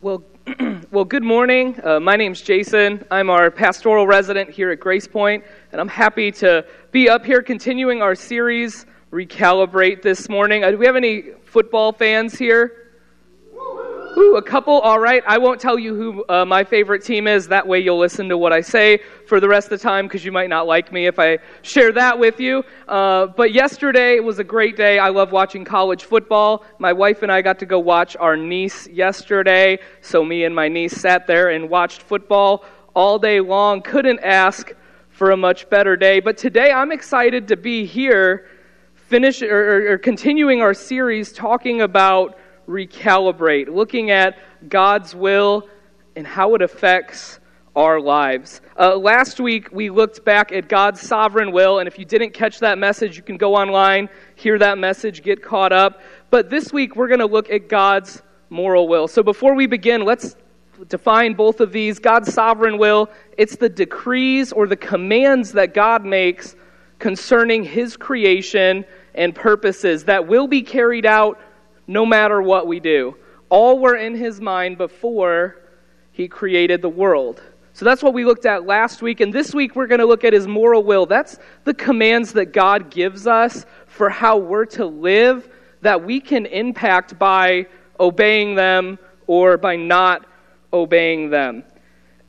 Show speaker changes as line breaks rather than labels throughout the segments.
Well, well, good morning. Uh, my name's Jason. I'm our pastoral resident here at Grace Point, and I'm happy to be up here continuing our series, Recalibrate, this morning. Uh, do we have any football fans here? A couple. All right. I won't tell you who uh, my favorite team is. That way you'll listen to what I say for the rest of the time because you might not like me if I share that with you. Uh, but yesterday was a great day. I love watching college football. My wife and I got to go watch our niece yesterday. So me and my niece sat there and watched football all day long. Couldn't ask for a much better day. But today I'm excited to be here, finish or, or continuing our series talking about recalibrate, looking at God's will and how it affects our lives. Uh, last week, we looked back at God's sovereign will, and if you didn't catch that message, you can go online, hear that message, get caught up. But this week, we're going to look at God's moral will. So before we begin, let's define both of these. God's sovereign will, it's the decrees or the commands that God makes concerning his creation and purposes that will be carried out no matter what we do. All were in his mind before he created the world. So that's what we looked at last week. And this week we're going to look at his moral will. That's the commands that God gives us for how we're to live that we can impact by obeying them or by not obeying them.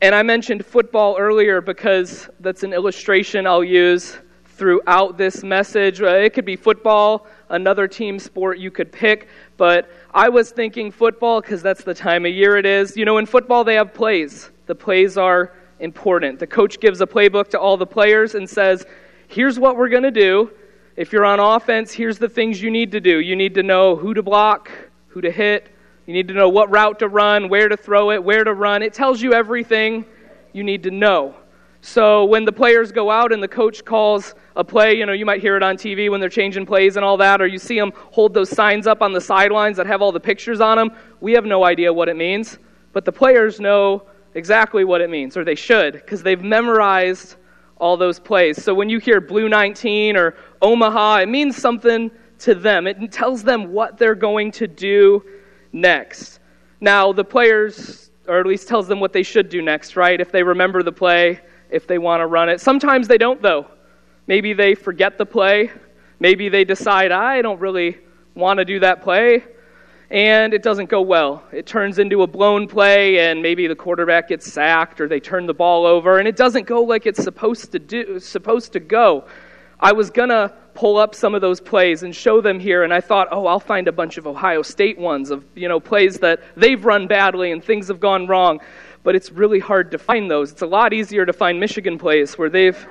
And I mentioned football earlier because that's an illustration I'll use throughout this message. Uh, it could be football, another team sport you could pick, but I was thinking football because that's the time of year it is. You know, in football, they have plays. The plays are important. The coach gives a playbook to all the players and says, here's what we're going to do. If you're on offense, here's the things you need to do. You need to know who to block, who to hit. You need to know what route to run, where to throw it, where to run. It tells you everything you need to know. So when the players go out and the coach calls a play, you know, you might hear it on TV when they're changing plays and all that, or you see them hold those signs up on the sidelines that have all the pictures on them. We have no idea what it means, but the players know exactly what it means, or they should, because they've memorized all those plays. So when you hear Blue 19 or Omaha, it means something to them. It tells them what they're going to do next. Now, the players, or at least tells them what they should do next, right? If they remember the play, if they want to run it. Sometimes they don't, though. Maybe they forget the play. Maybe they decide, I don't really want to do that play. And it doesn't go well. It turns into a blown play, and maybe the quarterback gets sacked or they turn the ball over, and it doesn't go like it's supposed to, do, supposed to go. I was going to pull up some of those plays and show them here, and I thought, oh, I'll find a bunch of Ohio State ones of you know plays that they've run badly and things have gone wrong but it's really hard to find those. It's a lot easier to find Michigan plays where they've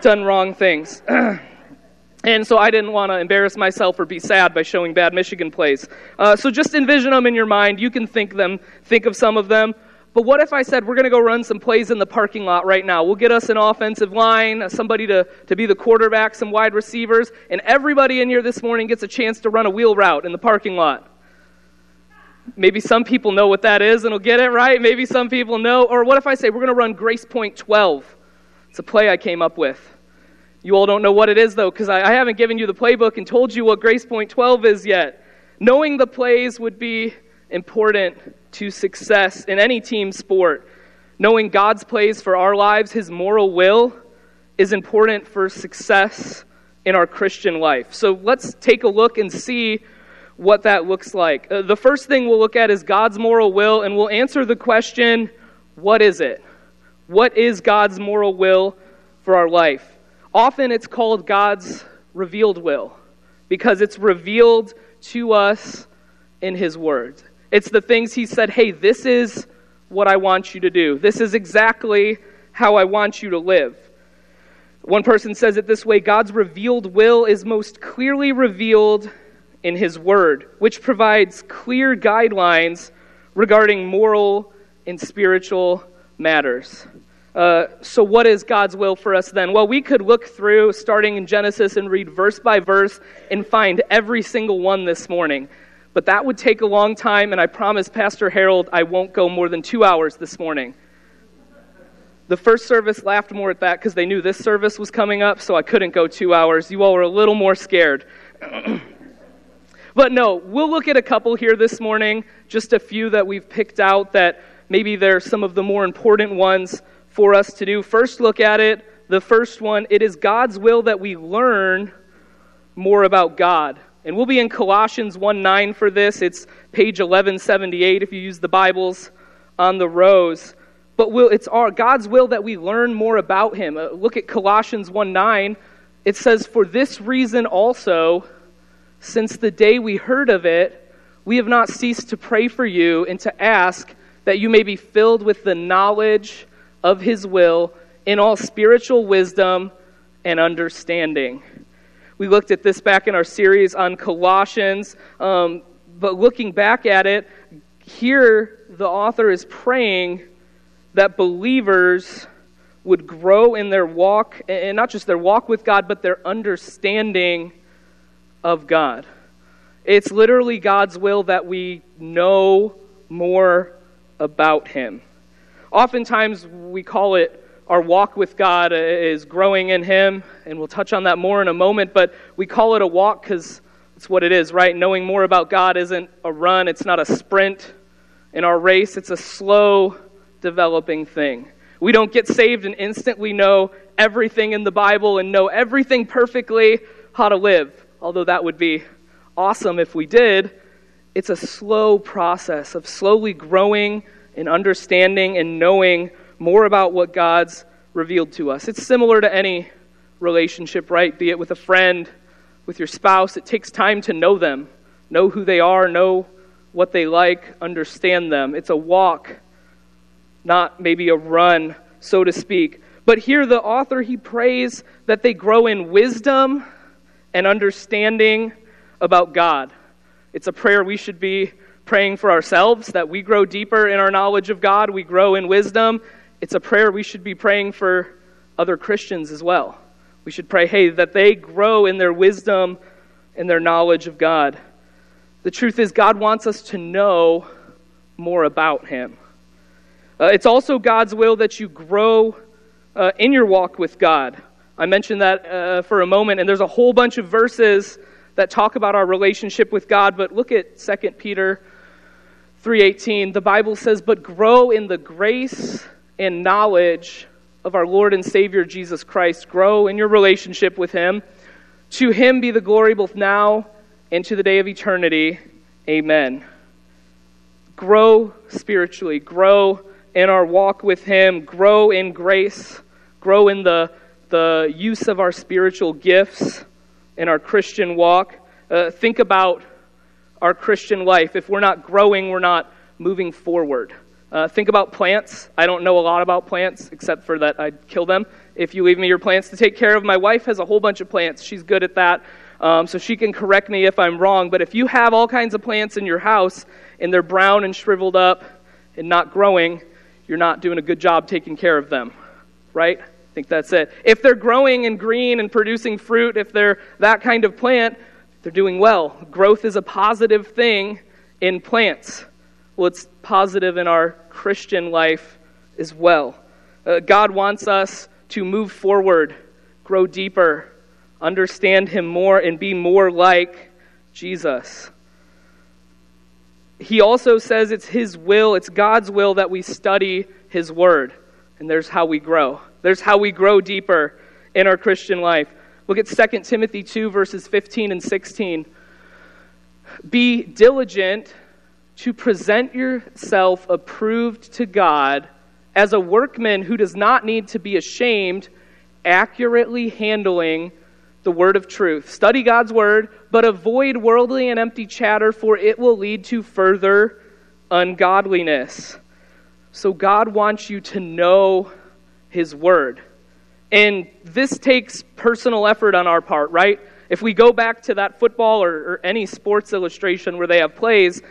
done wrong things. and so I didn't want to embarrass myself or be sad by showing bad Michigan plays. Uh, so just envision them in your mind. You can think them, think of some of them. But what if I said we're going to go run some plays in the parking lot right now? We'll get us an offensive line, somebody to, to be the quarterback, some wide receivers, and everybody in here this morning gets a chance to run a wheel route in the parking lot. Maybe some people know what that is and will get it right. Maybe some people know. Or what if I say we're going to run Grace Point 12? It's a play I came up with. You all don't know what it is, though, because I, I haven't given you the playbook and told you what Grace Point 12 is yet. Knowing the plays would be important to success in any team sport. Knowing God's plays for our lives, His moral will, is important for success in our Christian life. So let's take a look and see what that looks like. Uh, the first thing we'll look at is God's moral will, and we'll answer the question what is it? What is God's moral will for our life? Often it's called God's revealed will because it's revealed to us in His Word. It's the things He said, hey, this is what I want you to do. This is exactly how I want you to live. One person says it this way God's revealed will is most clearly revealed in His Word, which provides clear guidelines regarding moral and spiritual matters. Uh, so, what is God's will for us then? Well, we could look through, starting in Genesis, and read verse by verse and find every single one this morning. But that would take a long time, and I promise Pastor Harold I won't go more than two hours this morning. The first service laughed more at that because they knew this service was coming up, so I couldn't go two hours. You all were a little more scared. But no, we'll look at a couple here this morning, just a few that we've picked out that maybe they're some of the more important ones for us to do. First, look at it. The first one it is God's will that we learn more about God. And we'll be in Colossians 1 9 for this. It's page 1178 if you use the Bibles on the rows. But will, it's our, God's will that we learn more about Him. Uh, look at Colossians 1 9. It says, For this reason also, since the day we heard of it, we have not ceased to pray for you and to ask that you may be filled with the knowledge of His will in all spiritual wisdom and understanding. We looked at this back in our series on Colossians, um, but looking back at it, here the author is praying that believers would grow in their walk, and not just their walk with God, but their understanding of God. It's literally God's will that we know more about Him. Oftentimes, we call it our walk with God is growing in Him, and we'll touch on that more in a moment, but we call it a walk because it's what it is, right? Knowing more about God isn't a run, it's not a sprint in our race, it's a slow developing thing. We don't get saved and instantly know everything in the Bible and know everything perfectly how to live, although that would be awesome if we did. It's a slow process of slowly growing and understanding and knowing more about what God's revealed to us. It's similar to any relationship, right? Be it with a friend, with your spouse. It takes time to know them, know who they are, know what they like, understand them. It's a walk, not maybe a run, so to speak. But here, the author, he prays that they grow in wisdom and understanding about God. It's a prayer we should be praying for ourselves, that we grow deeper in our knowledge of God, we grow in wisdom, it's a prayer we should be praying for other Christians as well. We should pray, hey, that they grow in their wisdom and their knowledge of God. The truth is, God wants us to know more about Him. Uh, it's also God's will that you grow uh, in your walk with God. I mentioned that uh, for a moment, and there's a whole bunch of verses that talk about our relationship with God, but look at 2 Peter 3:18. The Bible says, "But grow in the grace and knowledge of our Lord and Savior Jesus Christ. Grow in your relationship with Him. To Him be the glory both now and to the day of eternity. Amen. Grow spiritually, grow in our walk with Him, grow in grace, grow in the, the use of our spiritual gifts in our Christian walk. Uh, think about our Christian life. If we're not growing, we're not moving forward. Uh, think about plants. I don't know a lot about plants except for that I'd kill them if you leave me your plants to take care of. My wife has a whole bunch of plants. She's good at that. Um, so she can correct me if I'm wrong. But if you have all kinds of plants in your house and they're brown and shriveled up and not growing, you're not doing a good job taking care of them, right? I think that's it. If they're growing and green and producing fruit, if they're that kind of plant, they're doing well. Growth is a positive thing in plants. Well, it's positive in our Christian life as well. Uh, God wants us to move forward, grow deeper, understand Him more, and be more like Jesus. He also says it's His will, it's God's will that we study His Word. And there's how we grow. There's how we grow deeper in our Christian life. Look at 2 Timothy 2, verses 15 and 16. Be diligent to present yourself approved to God as a workman who does not need to be ashamed, accurately handling the word of truth. Study God's word, but avoid worldly and empty chatter, for it will lead to further ungodliness. So, God wants you to know His word. And this takes personal effort on our part, right? If we go back to that football or, or any sports illustration where they have plays,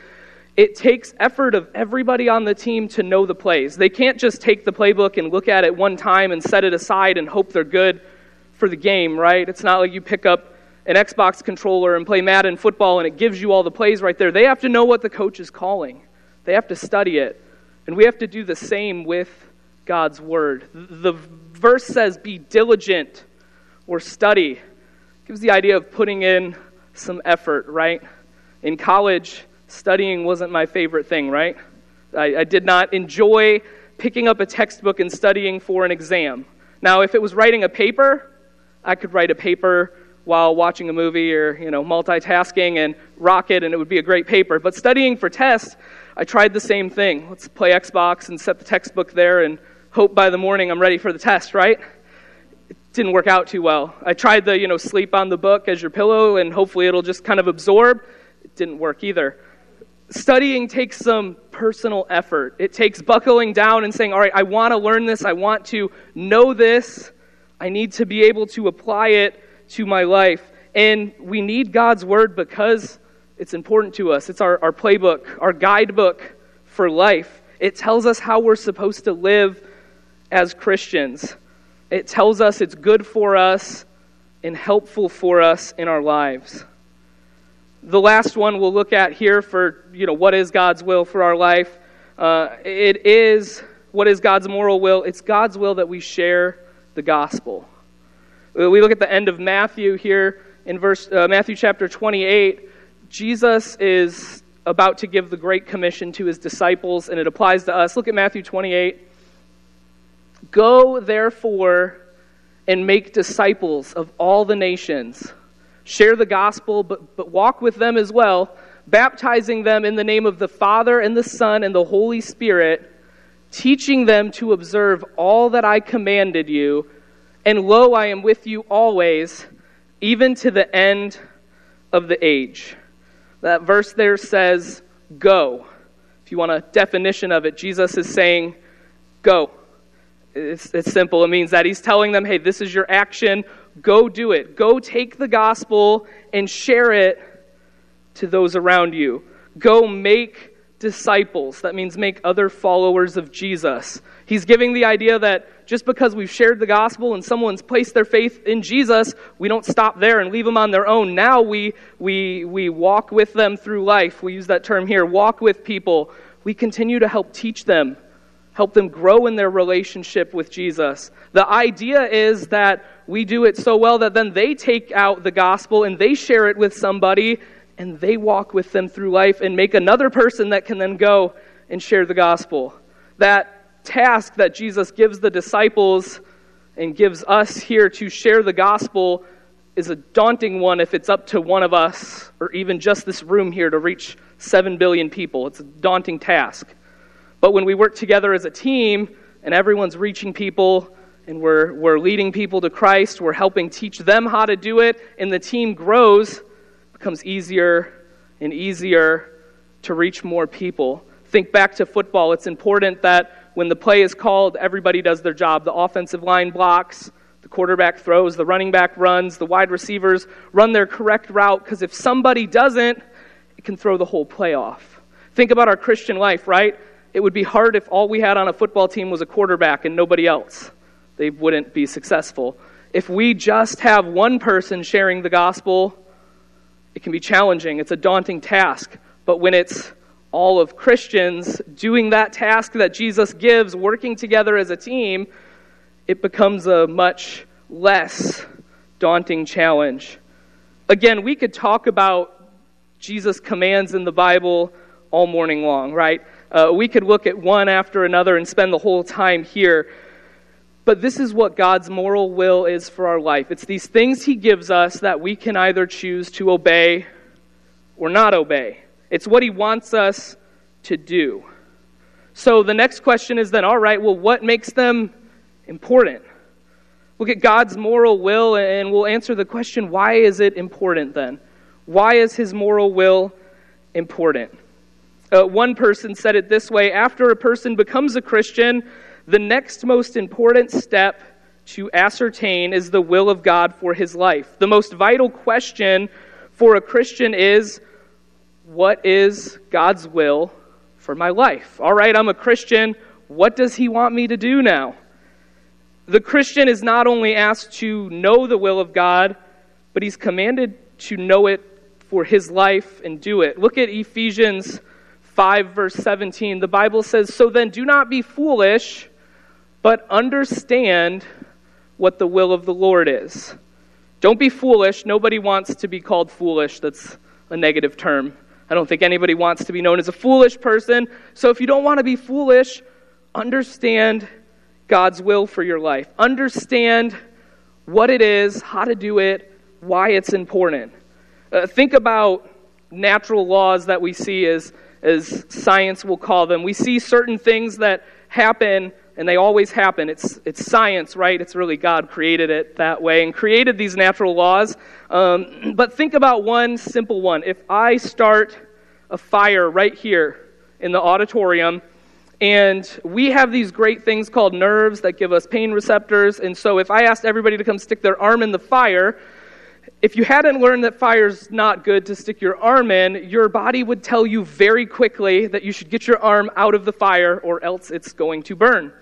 it takes effort of everybody on the team to know the plays. They can't just take the playbook and look at it one time and set it aside and hope they're good for the game, right? It's not like you pick up an Xbox controller and play Madden football and it gives you all the plays right there. They have to know what the coach is calling, they have to study it. And we have to do the same with God's word. The verse says, be diligent or study. It gives the idea of putting in some effort, right? In college, studying wasn't my favorite thing, right? I, I did not enjoy picking up a textbook and studying for an exam. Now, if it was writing a paper, I could write a paper while watching a movie or, you know, multitasking and rock it and it would be a great paper. But studying for tests, I tried the same thing. Let's play Xbox and set the textbook there and hope by the morning I'm ready for the test, right? It didn't work out too well. I tried the, you know, sleep on the book as your pillow and hopefully it'll just kind of absorb. It didn't work either. Studying takes some personal effort. It takes buckling down and saying, all right, I want to learn this. I want to know this. I need to be able to apply it to my life. And we need God's word because it's important to us. It's our, our playbook, our guidebook for life. It tells us how we're supposed to live as Christians. It tells us it's good for us and helpful for us in our lives. The last one we'll look at here for, you know, what is God's will for our life? Uh, it is, what is God's moral will? It's God's will that we share the gospel. We look at the end of Matthew here in verse uh, Matthew chapter 28 Jesus is about to give the Great Commission to his disciples, and it applies to us. Look at Matthew 28. Go, therefore, and make disciples of all the nations. Share the gospel, but, but walk with them as well, baptizing them in the name of the Father, and the Son, and the Holy Spirit, teaching them to observe all that I commanded you. And lo, I am with you always, even to the end of the age. That verse there says, go. If you want a definition of it, Jesus is saying, go. It's, it's simple. It means that he's telling them, hey, this is your action. Go do it. Go take the gospel and share it to those around you. Go make disciples. That means make other followers of Jesus. He's giving the idea that just because we've shared the gospel and someone's placed their faith in Jesus, we don't stop there and leave them on their own. Now we, we, we walk with them through life. We use that term here walk with people. We continue to help teach them, help them grow in their relationship with Jesus. The idea is that we do it so well that then they take out the gospel and they share it with somebody and they walk with them through life and make another person that can then go and share the gospel. That task that Jesus gives the disciples and gives us here to share the gospel is a daunting one if it's up to one of us or even just this room here to reach 7 billion people. It's a daunting task. But when we work together as a team and everyone's reaching people and we're, we're leading people to Christ, we're helping teach them how to do it, and the team grows, becomes easier and easier to reach more people. Think back to football. It's important that when the play is called, everybody does their job. The offensive line blocks, the quarterback throws, the running back runs, the wide receivers run their correct route because if somebody doesn't, it can throw the whole play off. Think about our Christian life, right? It would be hard if all we had on a football team was a quarterback and nobody else. They wouldn't be successful. If we just have one person sharing the gospel, it can be challenging. It's a daunting task. But when it's all of Christians doing that task that Jesus gives, working together as a team, it becomes a much less daunting challenge. Again, we could talk about Jesus' commands in the Bible all morning long, right? Uh, we could look at one after another and spend the whole time here. But this is what God's moral will is for our life. It's these things He gives us that we can either choose to obey or not obey. It's what he wants us to do. So the next question is then, all right, well, what makes them important? Look at God's moral will, and we'll answer the question why is it important then? Why is his moral will important? Uh, one person said it this way after a person becomes a Christian, the next most important step to ascertain is the will of God for his life. The most vital question for a Christian is what is God's will for my life? All right, I'm a Christian. What does He want me to do now? The Christian is not only asked to know the will of God, but he's commanded to know it for his life and do it. Look at Ephesians 5, verse 17. The Bible says, So then do not be foolish, but understand what the will of the Lord is. Don't be foolish. Nobody wants to be called foolish. That's a negative term. I don't think anybody wants to be known as a foolish person. So if you don't want to be foolish, understand God's will for your life. Understand what it is, how to do it, why it's important. Uh, think about natural laws that we see as, as science will call them. We see certain things that happen, and they always happen. It's, it's science, right? It's really God created it that way and created these natural laws. Um, but think about one simple one. If I start a fire right here in the auditorium, and we have these great things called nerves that give us pain receptors. And so if I asked everybody to come stick their arm in the fire, if you hadn't learned that fire's not good to stick your arm in, your body would tell you very quickly that you should get your arm out of the fire or else it's going to burn.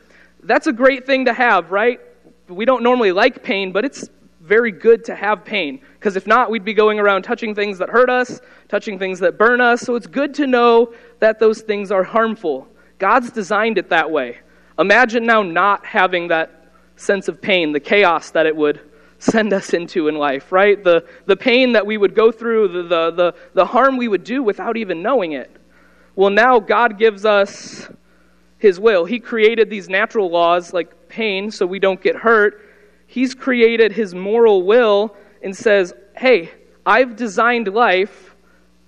That's a great thing to have, right? We don't normally like pain, but it's very good to have pain because if not, we'd be going around touching things that hurt us, touching things that burn us. So it's good to know that those things are harmful. God's designed it that way. Imagine now not having that sense of pain, the chaos that it would send us into in life, right? The, the pain that we would go through, the, the, the, the harm we would do without even knowing it. Well, now God gives us His will. He created these natural laws like pain so we don't get hurt. He's created His moral will and says, hey, I've designed life.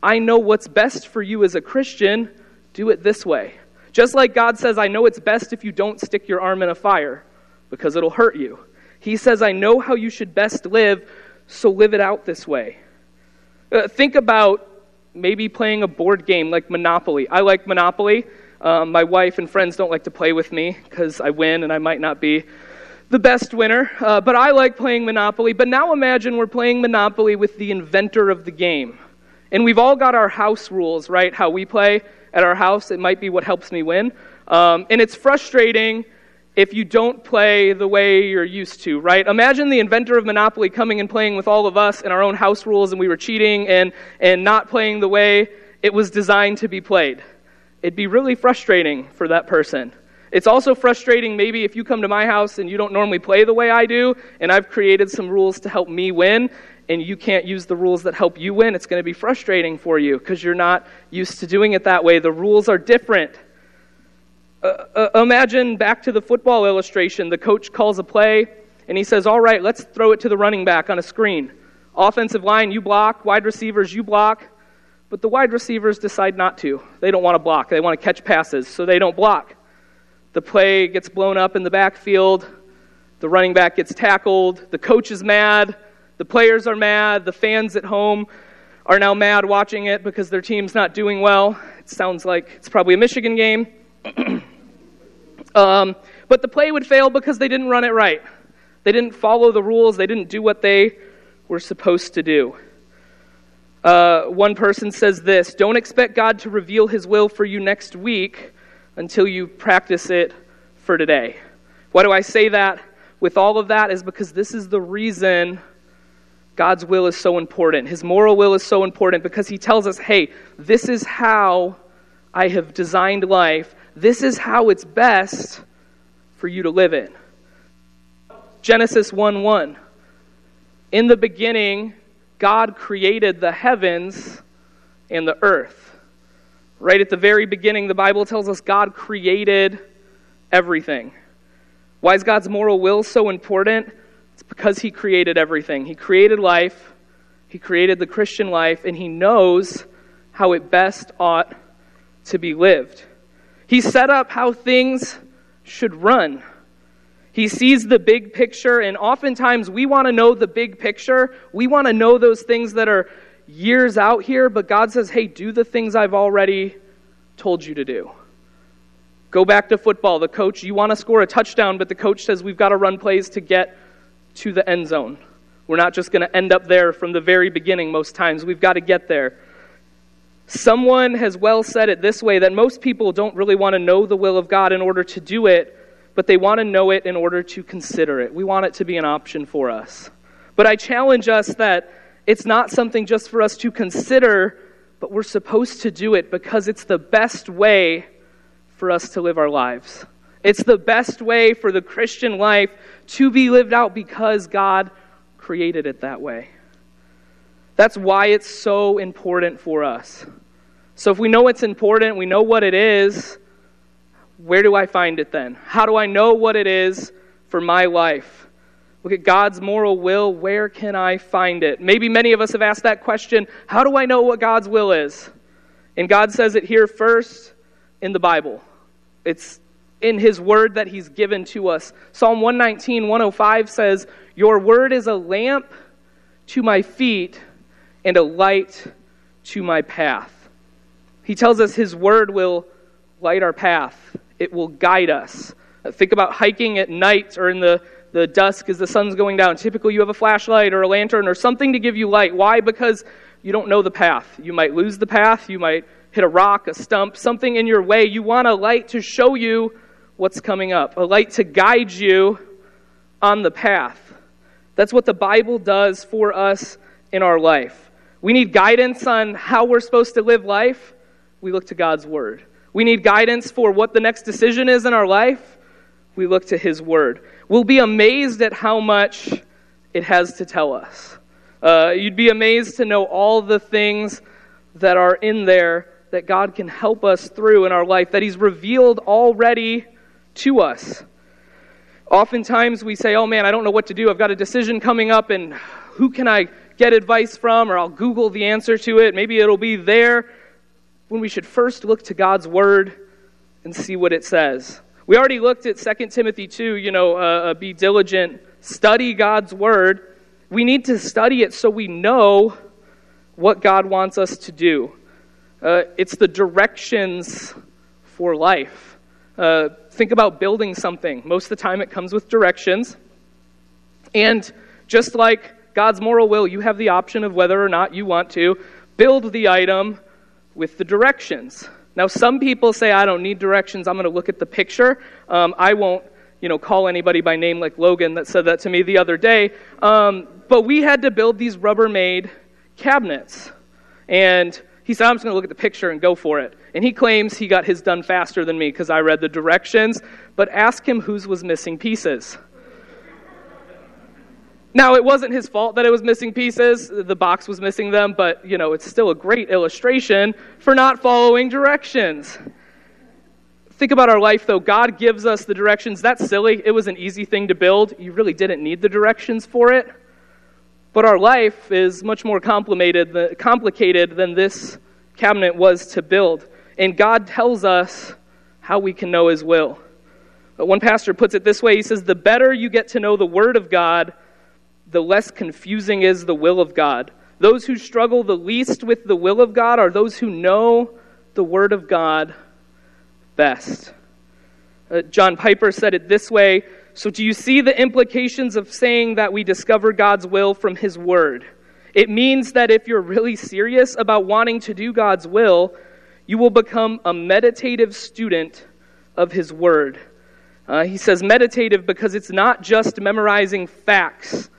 I know what's best for you as a Christian. Do it this way. Just like God says, I know it's best if you don't stick your arm in a fire because it'll hurt you. He says, I know how you should best live, so live it out this way. Uh, think about maybe playing a board game like Monopoly. I like Monopoly. Um, my wife and friends don't like to play with me because I win and I might not be the best winner. Uh, but I like playing Monopoly. But now imagine we're playing Monopoly with the inventor of the game. And we've all got our house rules, right? How we play at our house. It might be what helps me win. Um, and it's frustrating if you don't play the way you're used to, right? Imagine the inventor of Monopoly coming and playing with all of us in our own house rules and we were cheating and, and not playing the way it was designed to be played. It'd be really frustrating for that person. It's also frustrating maybe if you come to my house and you don't normally play the way I do, and I've created some rules to help me win, and you can't use the rules that help you win. It's going to be frustrating for you because you're not used to doing it that way. The rules are different. Uh, uh, imagine back to the football illustration. The coach calls a play and he says, All right, let's throw it to the running back on a screen. Offensive line, you block. Wide receivers, you block. But the wide receivers decide not to. They don't want to block, they want to catch passes, so they don't block. The play gets blown up in the backfield. The running back gets tackled. The coach is mad. The players are mad. The fans at home are now mad watching it because their team's not doing well. It sounds like it's probably a Michigan game. um, but the play would fail because they didn't run it right. They didn't follow the rules, they didn't do what they were supposed to do. Uh, one person says this Don't expect God to reveal his will for you next week until you practice it for today. Why do I say that with all of that? Is because this is the reason God's will is so important. His moral will is so important because he tells us, hey, this is how I have designed life. This is how it's best for you to live it. Genesis 1 1. In the beginning, God created the heavens and the earth. Right at the very beginning, the Bible tells us God created everything. Why is God's moral will so important? It's because He created everything. He created life, He created the Christian life, and He knows how it best ought to be lived. He set up how things should run. He sees the big picture, and oftentimes we want to know the big picture. We want to know those things that are years out here, but God says, hey, do the things I've already told you to do. Go back to football. The coach, you want to score a touchdown, but the coach says we've got to run plays to get to the end zone. We're not just going to end up there from the very beginning most times. We've got to get there. Someone has well said it this way that most people don't really want to know the will of God in order to do it, but they want to know it in order to consider it. We want it to be an option for us. But I challenge us that it's not something just for us to consider, but we're supposed to do it because it's the best way for us to live our lives. It's the best way for the Christian life to be lived out because God created it that way. That's why it's so important for us. So if we know it's important, we know what it is, where do I find it then? How do I know what it is for my life? Look at God's moral will. Where can I find it? Maybe many of us have asked that question How do I know what God's will is? And God says it here first in the Bible. It's in His word that He's given to us. Psalm 119, 105 says, Your word is a lamp to my feet and a light to my path. He tells us His word will light our path, it will guide us. Think about hiking at night or in the, the dusk as the sun's going down. Typically, you have a flashlight or a lantern or something to give you light. Why? Because you don't know the path. You might lose the path, you might hit a rock, a stump, something in your way. You want a light to show you what's coming up, a light to guide you on the path. That's what the Bible does for us in our life. We need guidance on how we're supposed to live life. We look to God's Word. We need guidance for what the next decision is in our life. We look to His Word. We'll be amazed at how much it has to tell us. Uh, you'd be amazed to know all the things that are in there that God can help us through in our life, that He's revealed already to us. Oftentimes we say, oh man, I don't know what to do. I've got a decision coming up, and who can I get advice from? Or I'll Google the answer to it. Maybe it'll be there. When we should first look to God's Word and see what it says. We already looked at 2 Timothy 2, you know, uh, uh, be diligent, study God's Word. We need to study it so we know what God wants us to do. Uh, it's the directions for life. Uh, think about building something. Most of the time, it comes with directions. And just like God's moral will, you have the option of whether or not you want to build the item with the directions. Now, some people say, I don't need directions, I'm going to look at the picture. Um, I won't you know, call anybody by name like Logan that said that to me the other day. Um, but we had to build these Rubbermaid cabinets. And he said, I'm just going to look at the picture and go for it. And he claims he got his done faster than me because I read the directions. But ask him whose was missing pieces. Now, it wasn't his fault that it was missing pieces. The box was missing them, but, you know, it's still a great illustration for not following directions. Think about our life, though. God gives us the directions. That's silly. It was an easy thing to build. You really didn't need the directions for it. But our life is much more complicated, than this cabinet was to build. And God tells us how we can know His will. But one pastor puts it this way he says, The better you get to know the Word of God, the less confusing is the will of God. Those who struggle the least with the will of God are those who know the Word of God best. Uh, John Piper said it this way so, do you see the implications of saying that we discover God's will from His Word? It means that if you're really serious about wanting to do God's will, you will become a meditative student of His Word. Uh, he says meditative because it's not just memorizing facts,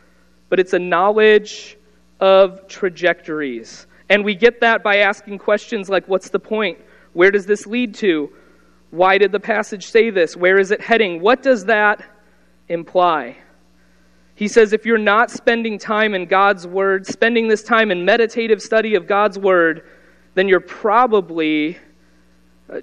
but it's a knowledge of trajectories. And we get that by asking questions like what's the point? Where does this lead to? Why did the passage say this? Where is it heading? What does that imply? He says if you're not spending time in God's Word, spending this time in meditative study of God's Word, then you're probably. Uh,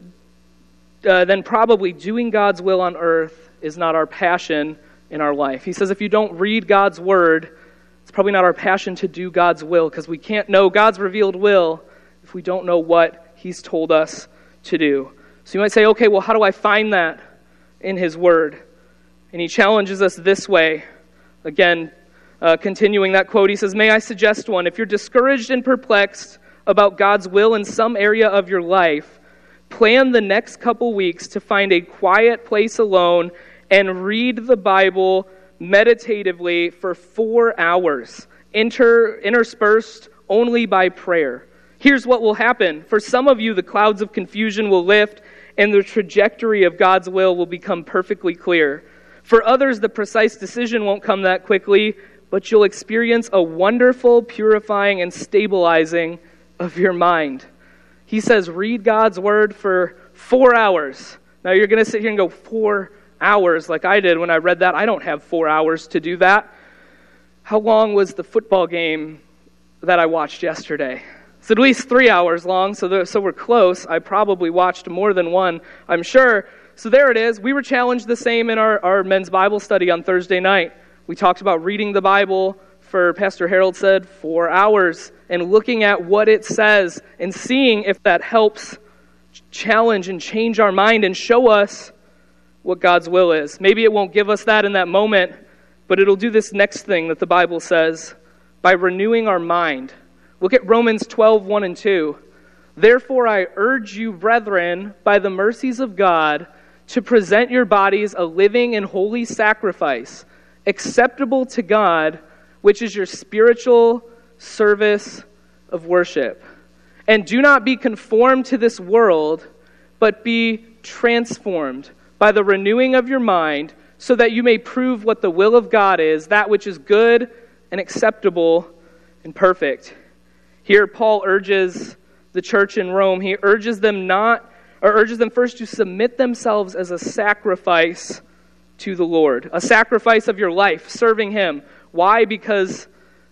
uh, then probably doing God's will on earth is not our passion in our life. He says if you don't read God's word, it's probably not our passion to do God's will because we can't know God's revealed will if we don't know what He's told us to do. So you might say, okay, well, how do I find that in His word? And he challenges us this way. Again, uh, continuing that quote, he says, May I suggest one? If you're discouraged and perplexed about God's will in some area of your life, plan the next couple weeks to find a quiet place alone and read the Bible meditatively for four hours, inter, interspersed only by prayer. Here's what will happen. For some of you, the clouds of confusion will lift and the trajectory of God's will will become perfectly clear. For others, the precise decision won't come that quickly, but you'll experience a wonderful purifying and stabilizing of your mind. He says, read God's word for four hours. Now you're going to sit here and go, four hours, like I did when I read that. I don't have four hours to do that. How long was the football game that I watched yesterday? It's at least three hours long, so, so we're close. I probably watched more than one, I'm sure. So there it is. We were challenged the same in our, our men's Bible study on Thursday night. We talked about reading the Bible for, Pastor Harold said, four hours and looking at what it says and seeing if that helps challenge and change our mind and show us what God's will is. Maybe it won't give us that in that moment, but it'll do this next thing that the Bible says by renewing our mind. Look at Romans 12, 1 and 2. Therefore, I urge you, brethren, by the mercies of God, to present your bodies a living and holy sacrifice, acceptable to God, which is your spiritual service of worship. And do not be conformed to this world, but be transformed by the renewing of your mind, so that you may prove what the will of God is, that which is good and acceptable and perfect. Here, Paul urges the church in Rome, he urges them not, or urges them first to submit themselves as a sacrifice to the Lord, a sacrifice of your life, serving Him. Why? Because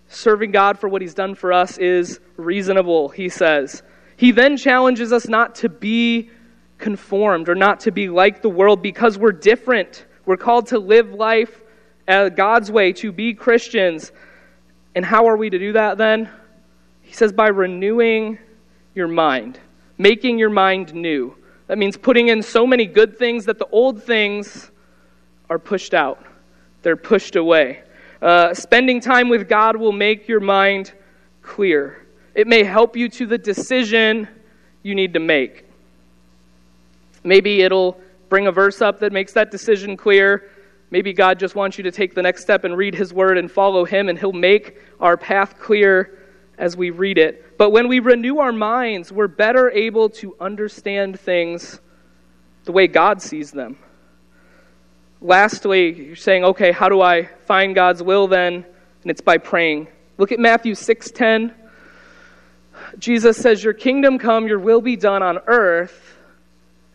serving God for what He's done for us is reasonable, he says. He then challenges us not to be conformed or not to be like the world because we're different. We're called to live life God's way, to be Christians. And how are we to do that then? He says, by renewing your mind, making your mind new. That means putting in so many good things that the old things are pushed out, they're pushed away. Uh, spending time with God will make your mind clear. It may help you to the decision you need to make. Maybe it'll bring a verse up that makes that decision clear. Maybe God just wants you to take the next step and read His Word and follow Him, and He'll make our path clear as we read it. But when we renew our minds, we're better able to understand things the way God sees them. Lastly, you're saying, okay, how do I find God's will then? And it's by praying. Look at Matthew 6:10. Jesus says, "Your kingdom come, your will be done on earth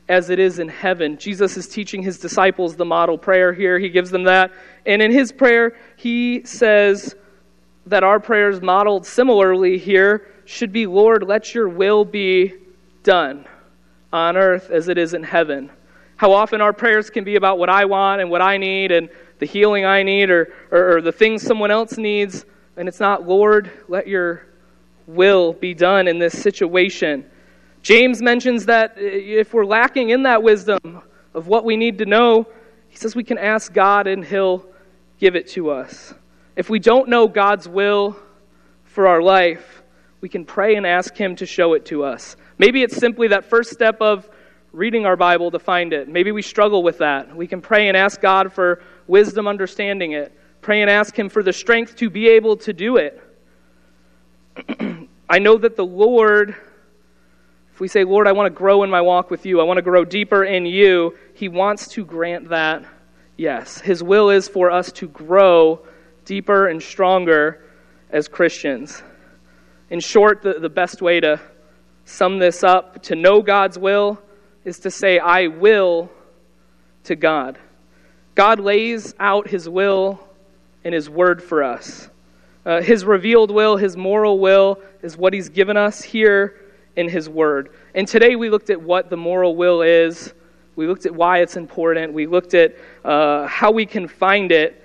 as it is in heaven." Jesus is teaching his disciples the model prayer here. He gives them that. And in his prayer, he says, that our prayers modeled similarly here should be Lord, let your will be done on earth as it is in heaven. How often our prayers can be about what I want and what I need and the healing I need or, or, or the things someone else needs, and it's not, Lord, let your will be done in this situation. James mentions that uh, if we're lacking in that wisdom of what we need to know, he says we can ask God and he'll give it to us. If we don't know God's will for our life, we can pray and ask Him to show it to us. Maybe it's simply that first step of reading our Bible to find it. Maybe we struggle with that. We can pray and ask God for wisdom understanding it. Pray and ask Him for the strength to be able to do it. I know that the Lord, if we say, Lord, I want to grow in my walk with you, I want to grow deeper in you, He wants to grant that. Yes. His will is for us to grow deeper and stronger as Christians. In short, the, the best way to sum this up, to know God's will, is to say, I will to God. God lays out His will in His Word for us. Uh, his revealed will, His moral will, is what He's given us here in His Word. And today we looked at what the moral will is. We looked at why it's important. We looked at uh, how we can find it.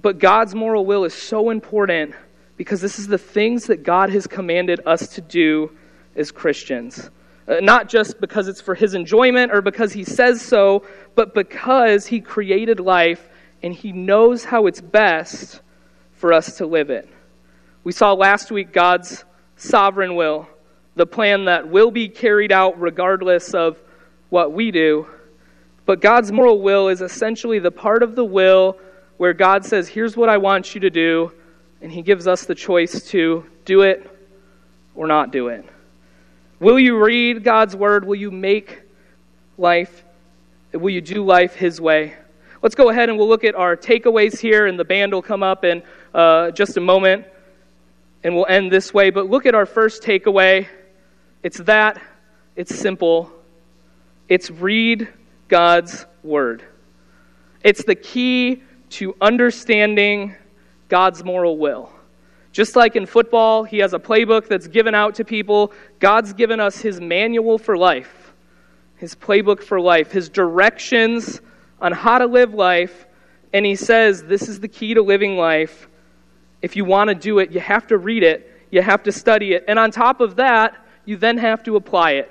But God's moral will is so important because this is the things that God has commanded us to do as Christians. Uh, not just because it's for His enjoyment or because He says so, but because He created life and He knows how it's best for us to live it. We saw last week God's sovereign will, the plan that will be carried out regardless of what we do. But God's moral will is essentially the part of the will where God says, Here's what I want you to do, and He gives us the choice to do it or not do it. Will you read God's Word? Will you make life? Will you do life His way? Let's go ahead and we'll look at our takeaways here, and the band will come up in uh, just a moment, and we'll end this way. But look at our first takeaway. It's that, it's simple. It's read God's Word. It's the key to understanding God's moral will. Just like in football, he has a playbook that's given out to people. God's given us his manual for life, his playbook for life, his directions on how to live life. And he says, This is the key to living life. If you want to do it, you have to read it, you have to study it. And on top of that, you then have to apply it.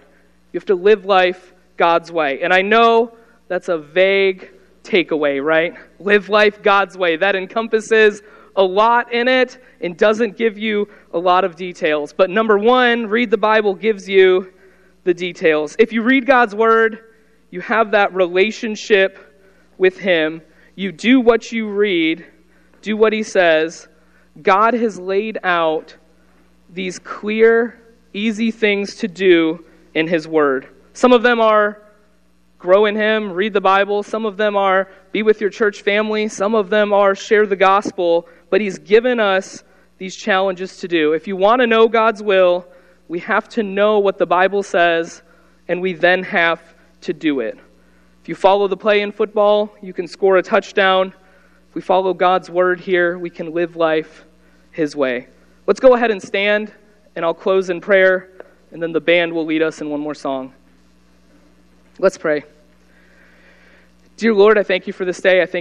You have to live life God's way. And I know that's a vague takeaway, right? Live life God's way. That encompasses a lot in it and doesn't give you a lot of details. But number one, read the Bible gives you the details. If you read God's Word, you have that relationship with Him. You do what you read, do what He says. God has laid out these clear, easy things to do in His Word. Some of them are grow in Him, read the Bible. Some of them are be with your church family. Some of them are share the gospel but He's given us these challenges to do. If you want to know God's will, we have to know what the Bible says, and we then have to do it. If you follow the play in football, you can score a touchdown. If we follow God's word here, we can live life His way. Let's go ahead and stand, and I'll close in prayer, and then the band will lead us in one more song. Let's pray. Dear Lord, I thank you for this day. I thank